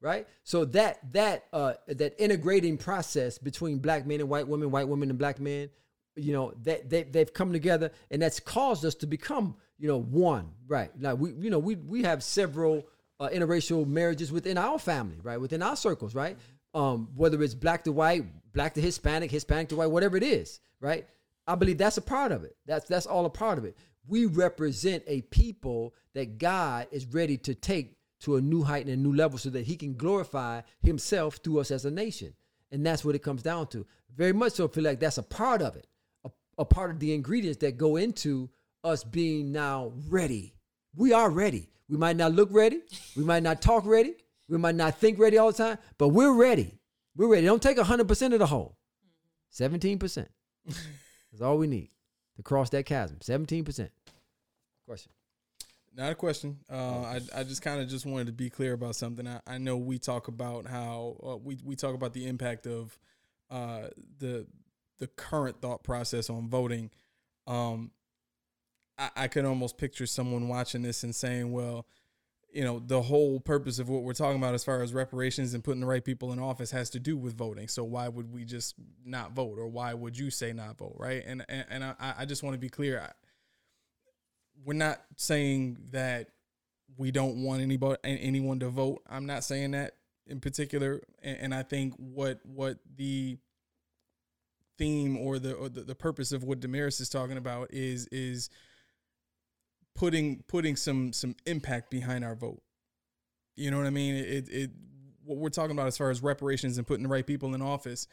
[SPEAKER 2] right? So that that uh that integrating process between black men and white women white women and black men you know that they, they've come together and that's caused us to become you know one right? Now we you know we we have several uh, interracial marriages within our family right? Within our circles right? Um whether it's black to white black to hispanic hispanic to white whatever it is right? I believe that's a part of it. That's that's all a part of it. We represent a people that God is ready to take to a new height and a new level so that he can glorify himself through us as a nation. And that's what it comes down to. Very much so I feel like that's a part of it. A, a part of the ingredients that go into us being now ready. We are ready. We might not look ready. We might not talk ready. We might not think ready all the time, but we're ready. We're ready. Don't take 100% of the whole. 17%. That's all we need to cross that chasm. 17%. Question.
[SPEAKER 3] Not a question. Uh, I I just kind of just wanted to be clear about something. I, I know we talk about how uh, we we talk about the impact of uh, the the current thought process on voting. Um, I, I could almost picture someone watching this and saying, "Well, you know, the whole purpose of what we're talking about as far as reparations and putting the right people in office has to do with voting. So why would we just not vote, or why would you say not vote, right?" And and, and I, I just want to be clear. I, we're not saying that we don't want anybody anyone to vote. I'm not saying that in particular, and, and I think what what the theme or the, or the the purpose of what Damaris is talking about is is putting putting some some impact behind our vote. You know what I mean? It it what we're talking about as far as reparations and putting the right people in office.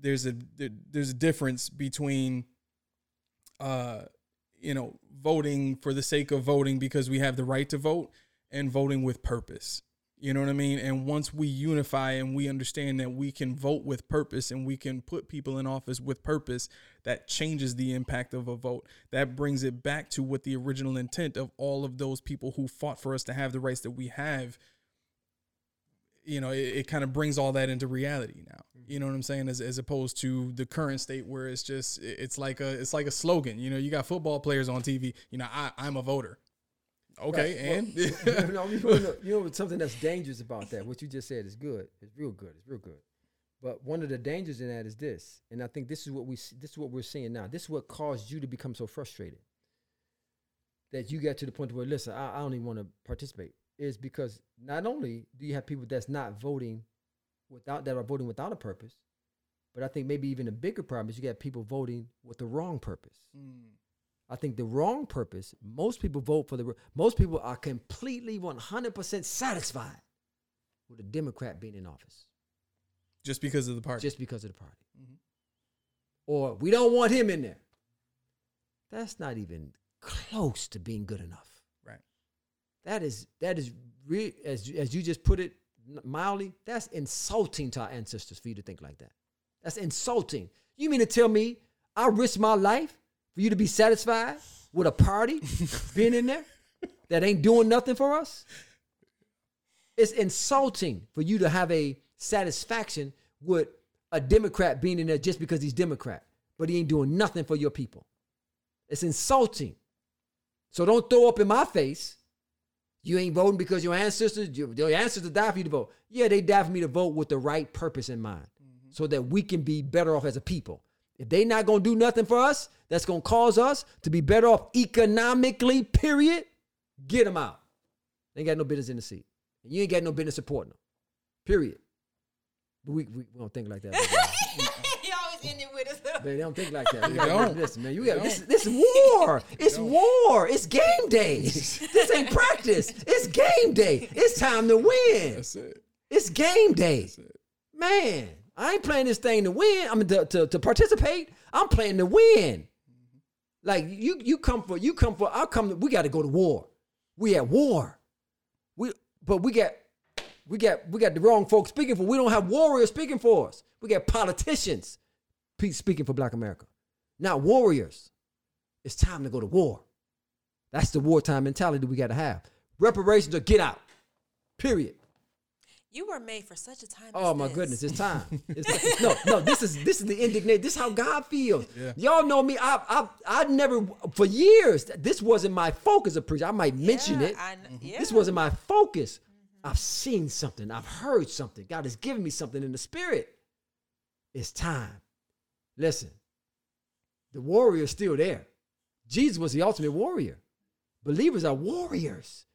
[SPEAKER 3] There's a there's a difference between uh you know voting for the sake of voting because we have the right to vote and voting with purpose. You know what I mean? And once we unify and we understand that we can vote with purpose and we can put people in office with purpose, that changes the impact of a vote. That brings it back to what the original intent of all of those people who fought for us to have the rights that we have. You know, it, it kind of brings all that into reality now. You know what I'm saying? As, as opposed to the current state where it's just it's like a it's like a slogan. You know, you got football players on TV. You know, I, I'm a voter. Okay,
[SPEAKER 2] right.
[SPEAKER 3] and
[SPEAKER 2] well, you, know, you know something that's dangerous about that. What you just said is good. It's real good. It's real good. But one of the dangers in that is this, and I think this is what we this is what we're seeing now. This is what caused you to become so frustrated that you got to the point where listen, I, I don't even want to participate. Is because not only do you have people that's not voting without that are voting without a purpose, but I think maybe even a bigger problem is you got people voting with the wrong purpose. Mm. I think the wrong purpose, most people vote for the, most people are completely 100% satisfied with a Democrat being in office.
[SPEAKER 3] Just because of the party.
[SPEAKER 2] Just because of the party. Mm-hmm. Or we don't want him in there. That's not even close to being good enough. That is, that is, re- as, as you just put it mildly, that's insulting to our ancestors for you to think like that. That's insulting. You mean to tell me I risk my life for you to be satisfied with a party being in there that ain't doing nothing for us? It's insulting for you to have a satisfaction with a Democrat being in there just because he's Democrat, but he ain't doing nothing for your people. It's insulting. So don't throw up in my face. You ain't voting because your ancestors, your, your ancestors died for you to vote. Yeah, they died for me to vote with the right purpose in mind mm-hmm. so that we can be better off as a people. If they not gonna do nothing for us, that's gonna cause us to be better off economically, period, get them out. They ain't got no business in the seat. And you ain't got no business supporting them. Period. But we, we, we don't think like that.
[SPEAKER 1] you always end it with us.
[SPEAKER 2] they don't think like that. We don't. Listen, man. You got this. This war. It's war. It's game day. this ain't practice. It's game day. It's time to win.
[SPEAKER 3] That's it.
[SPEAKER 2] It's game day. Man, I ain't playing this thing to win. I mean to, to, to participate. I'm playing to win. Like you you come for you come for I'll come we got to go to war. We at war. We but we got we got we got the wrong folks speaking for. We don't have warriors speaking for us. We got politicians speaking for Black America, not warriors. It's time to go to war. That's the wartime mentality we got to have. Reparations or get out. Period.
[SPEAKER 1] You were made for such a time.
[SPEAKER 2] Oh my
[SPEAKER 1] this.
[SPEAKER 2] goodness, it's time. It's, no, no, this is this is the indignation. This is how God feels.
[SPEAKER 3] Yeah.
[SPEAKER 2] Y'all know me. I I I never for years. This wasn't my focus of preaching. I might mention
[SPEAKER 1] yeah,
[SPEAKER 2] it.
[SPEAKER 1] I, yeah.
[SPEAKER 2] This wasn't my focus. Mm-hmm. I've seen something. I've heard something. God has given me something in the spirit. It's time. Listen, the warrior is still there. Jesus was the ultimate warrior. Believers are warriors.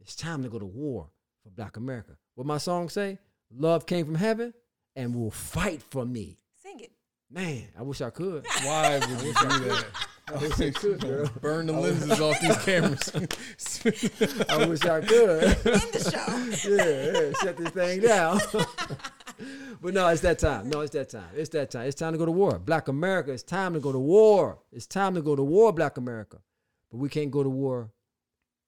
[SPEAKER 2] It's time to go to war for Black America. What my song say? Love came from heaven and will fight for me.
[SPEAKER 1] Sing it.
[SPEAKER 2] Man, I wish I could.
[SPEAKER 3] Why would you do that?
[SPEAKER 2] I wish I could, girl.
[SPEAKER 3] Burn the lenses off these cameras.
[SPEAKER 2] I wish I could.
[SPEAKER 1] In the show.
[SPEAKER 2] yeah, yeah, shut this thing down. but no, it's that time. No, it's that time. It's that time. It's time to go to war. Black America, it's time to go to war. It's time to go to war, Black America. But we can't go to war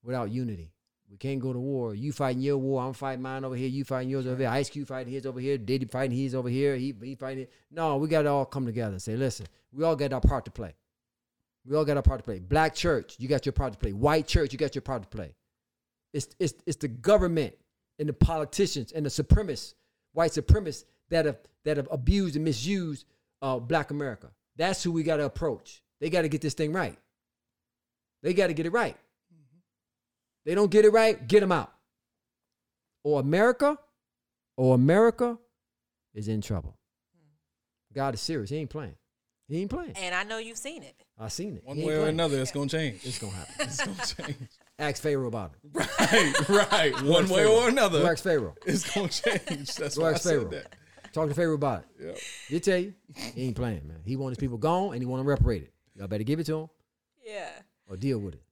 [SPEAKER 2] without unity. We can't go to war. You fighting your war. I'm fighting mine over here. You fighting yours over here. Ice Cube fighting his over here. Diddy fighting his over here. He, he fighting it. No, we got to all come together and say, listen, we all got our part to play. We all got our part to play. Black church, you got your part to play. White church, you got your part to play. It's, it's, it's the government and the politicians and the supremacists, white supremacists that have, that have abused and misused uh, black America. That's who we got to approach. They got to get this thing right. They got to get it right. They don't get it right, get them out. Or America, or America is in trouble. God is serious. He ain't playing. He ain't playing.
[SPEAKER 1] And I know you've seen it.
[SPEAKER 2] I seen it.
[SPEAKER 3] One
[SPEAKER 2] He ain't
[SPEAKER 3] way or
[SPEAKER 2] playing.
[SPEAKER 3] another, it's gonna change.
[SPEAKER 2] It's gonna happen.
[SPEAKER 3] It's gonna change.
[SPEAKER 2] Ask Pharaoh about it.
[SPEAKER 3] Right, right. One way
[SPEAKER 2] Pharaoh.
[SPEAKER 3] or
[SPEAKER 2] Go
[SPEAKER 3] another,
[SPEAKER 2] ask Pharaoh.
[SPEAKER 3] it's gonna change. That's
[SPEAKER 2] Go
[SPEAKER 3] why I
[SPEAKER 2] ask
[SPEAKER 3] said that.
[SPEAKER 2] Talk to Pharaoh about it.
[SPEAKER 3] Yeah.
[SPEAKER 2] He'll tell you. He ain't playing, man. He want his people gone and he want them reparated. Y'all better give it to him
[SPEAKER 1] Yeah.
[SPEAKER 2] or deal with it.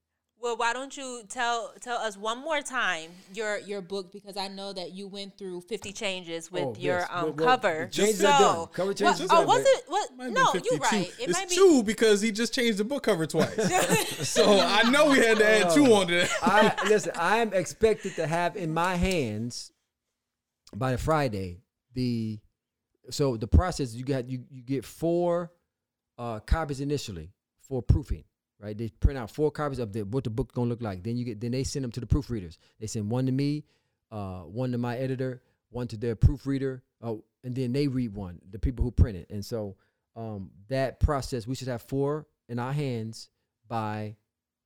[SPEAKER 1] Well, why don't you tell tell us one more time your your book because I know that you went through fifty changes with
[SPEAKER 2] Oh,
[SPEAKER 1] your
[SPEAKER 2] yes.
[SPEAKER 1] um
[SPEAKER 2] Well, well,
[SPEAKER 1] cover.
[SPEAKER 2] changes
[SPEAKER 1] so,
[SPEAKER 2] are done. Cover
[SPEAKER 1] what- oh, was it? What? No, you're right. It
[SPEAKER 3] it's
[SPEAKER 1] might be.
[SPEAKER 3] two because he just changed the book cover twice. so I know we had to add two onto that.
[SPEAKER 2] I listen. I am expected to have in my hands by the Friday the. So the process you got you you get four uh, copies initially for proofing. Right, they print out four copies of the what the book gonna look like. Then you get then they send them to the proofreaders. They send one to me, uh, one to my editor, one to their proofreader, oh, and then they read one. The people who print it, and so um, that process we should have four in our hands by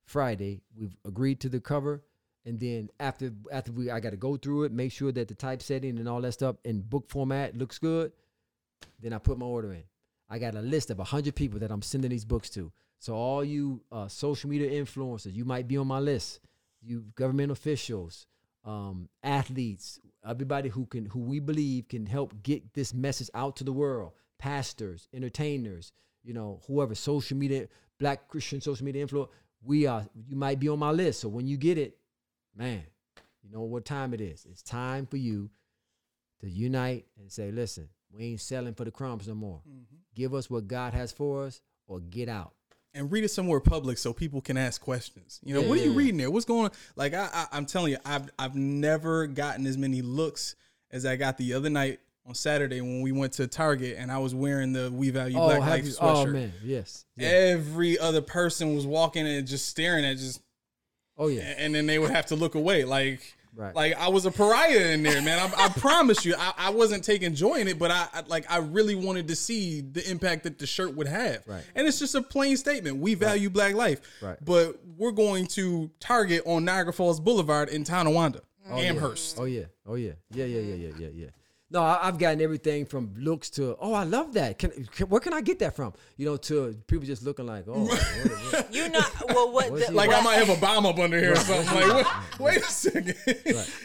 [SPEAKER 2] Friday. We've agreed to the cover, and then after after we I got to go through it, make sure that the typesetting and all that stuff in book format looks good. Then I put my order in. I got a list of hundred people that I'm sending these books to. So all you uh, social media influencers, you might be on my list. You government officials, um, athletes, everybody who can who we believe can help get this message out to the world. Pastors, entertainers, you know, whoever social media, black Christian social media influence. We are. You might be on my list. So when you get it, man, you know what time it is. It's time for you to unite and say, listen, we ain't selling for the crumbs no more. Mm-hmm. Give us what God has for us, or get out.
[SPEAKER 3] and read it somewhere public so people can ask questions. You know, what are you
[SPEAKER 2] Yeah.
[SPEAKER 3] reading there? What's going on? Like I, I I'm telling you, I've I've never gotten as many looks as I got the other night on Saturday when we went to Target and I was wearing the We Value
[SPEAKER 2] Oh,
[SPEAKER 3] Black
[SPEAKER 2] have
[SPEAKER 3] Life
[SPEAKER 2] you- oh,
[SPEAKER 3] sweatshirt.
[SPEAKER 2] oh man, yes. Yeah.
[SPEAKER 3] Every other person was walking and just staring at just
[SPEAKER 2] Oh yeah.
[SPEAKER 3] and then they would have to look away like
[SPEAKER 2] Right.
[SPEAKER 3] like I was a pariah in there, man. I, I promise you, I, I wasn't taking joy in it, but I, I like I really wanted to see the impact that the shirt would have.
[SPEAKER 2] Right.
[SPEAKER 3] And it's just a plain statement: we value Black life,
[SPEAKER 2] Right.
[SPEAKER 3] but we're going to Target on Niagara Falls Boulevard in Tonawanda, oh, Amherst.
[SPEAKER 2] Oh yeah. Oh yeah. Yeah yeah yeah yeah yeah yeah. No, I, I've gotten everything from looks to oh I love that. Can, can where can I get that from? You know, to people just looking like oh. what- what-
[SPEAKER 1] You know, well, what the,
[SPEAKER 3] Like
[SPEAKER 1] what,
[SPEAKER 3] I might have a bomb up under here or something. Like, what, wait a second.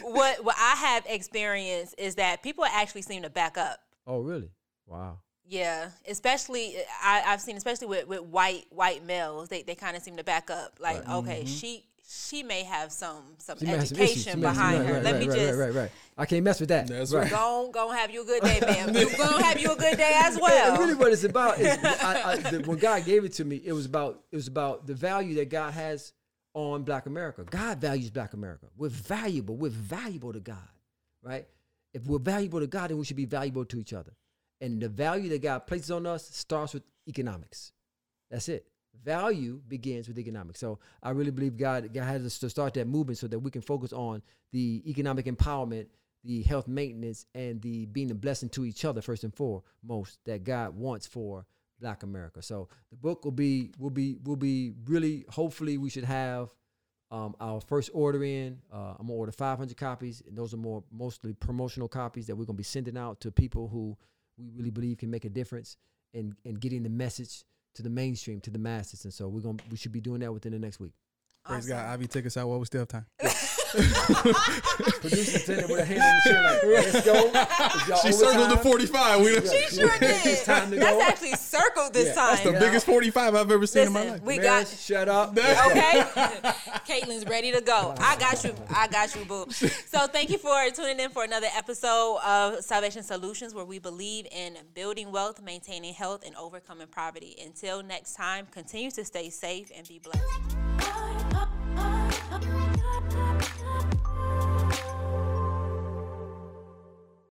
[SPEAKER 1] what what I have experienced is that people actually seem to back up.
[SPEAKER 2] oh really? Wow.
[SPEAKER 1] Yeah, especially I, I've seen, especially with, with white white males, they, they kind of seem to back up. Like, okay, mm-hmm. she she may have some some.
[SPEAKER 2] She may some issues.
[SPEAKER 1] education
[SPEAKER 2] She may some-
[SPEAKER 1] behind
[SPEAKER 2] right,
[SPEAKER 1] her.
[SPEAKER 2] right,
[SPEAKER 1] Let
[SPEAKER 2] right,
[SPEAKER 1] me
[SPEAKER 2] right,
[SPEAKER 1] just
[SPEAKER 2] right, right, right. I can't mess with that.
[SPEAKER 3] That's
[SPEAKER 2] right.
[SPEAKER 3] right.
[SPEAKER 1] go go and have you a good day, ma'am. You go and have you a good day as
[SPEAKER 2] And
[SPEAKER 1] well.
[SPEAKER 2] really, what it's about is I, I, the, when God gave it to me, it was about it was about the value that God has on Black America. God values Black America. We're valuable. We're valuable to God, right? If we're valuable to God, then we should be valuable to each other. And the value that God places on us starts with economics. That's it. Value begins with economics. So I really believe God, God has us to start that movement so that we can focus on the economic empowerment, the health maintenance, and the being a blessing to each other first and foremost that God wants for Black America. So the book will be will be will be really hopefully we should have um, our first order in. Uh, I'm gonna order 500 copies, and those are more mostly promotional copies that we're gonna be sending out to people who we really believe can make a difference in in getting the message to the mainstream, to the masses. And so we're gonna we should be doing that within the next week.
[SPEAKER 3] Praise
[SPEAKER 1] Awesome.
[SPEAKER 3] God. Ivy, take us out while we still have time.
[SPEAKER 2] Producer sitting with a hand on the chair like, let's go.
[SPEAKER 3] She circled the 45. We done-
[SPEAKER 1] She sure did.
[SPEAKER 2] It's time to
[SPEAKER 1] That's
[SPEAKER 2] go.
[SPEAKER 1] actually circled this
[SPEAKER 2] Yeah,
[SPEAKER 1] time.
[SPEAKER 3] That's the
[SPEAKER 2] Yeah.
[SPEAKER 3] biggest 45 I've ever seen in my life.
[SPEAKER 1] we
[SPEAKER 2] Man,
[SPEAKER 1] got
[SPEAKER 2] shut up. Let's
[SPEAKER 1] okay. Caitlin's ready to go. I got you. I got you, boo. So thank you for tuning in for another episode of Salvation Solutions, where we believe in building wealth, maintaining health, and overcoming poverty. Until next time, continue to stay safe and be blessed.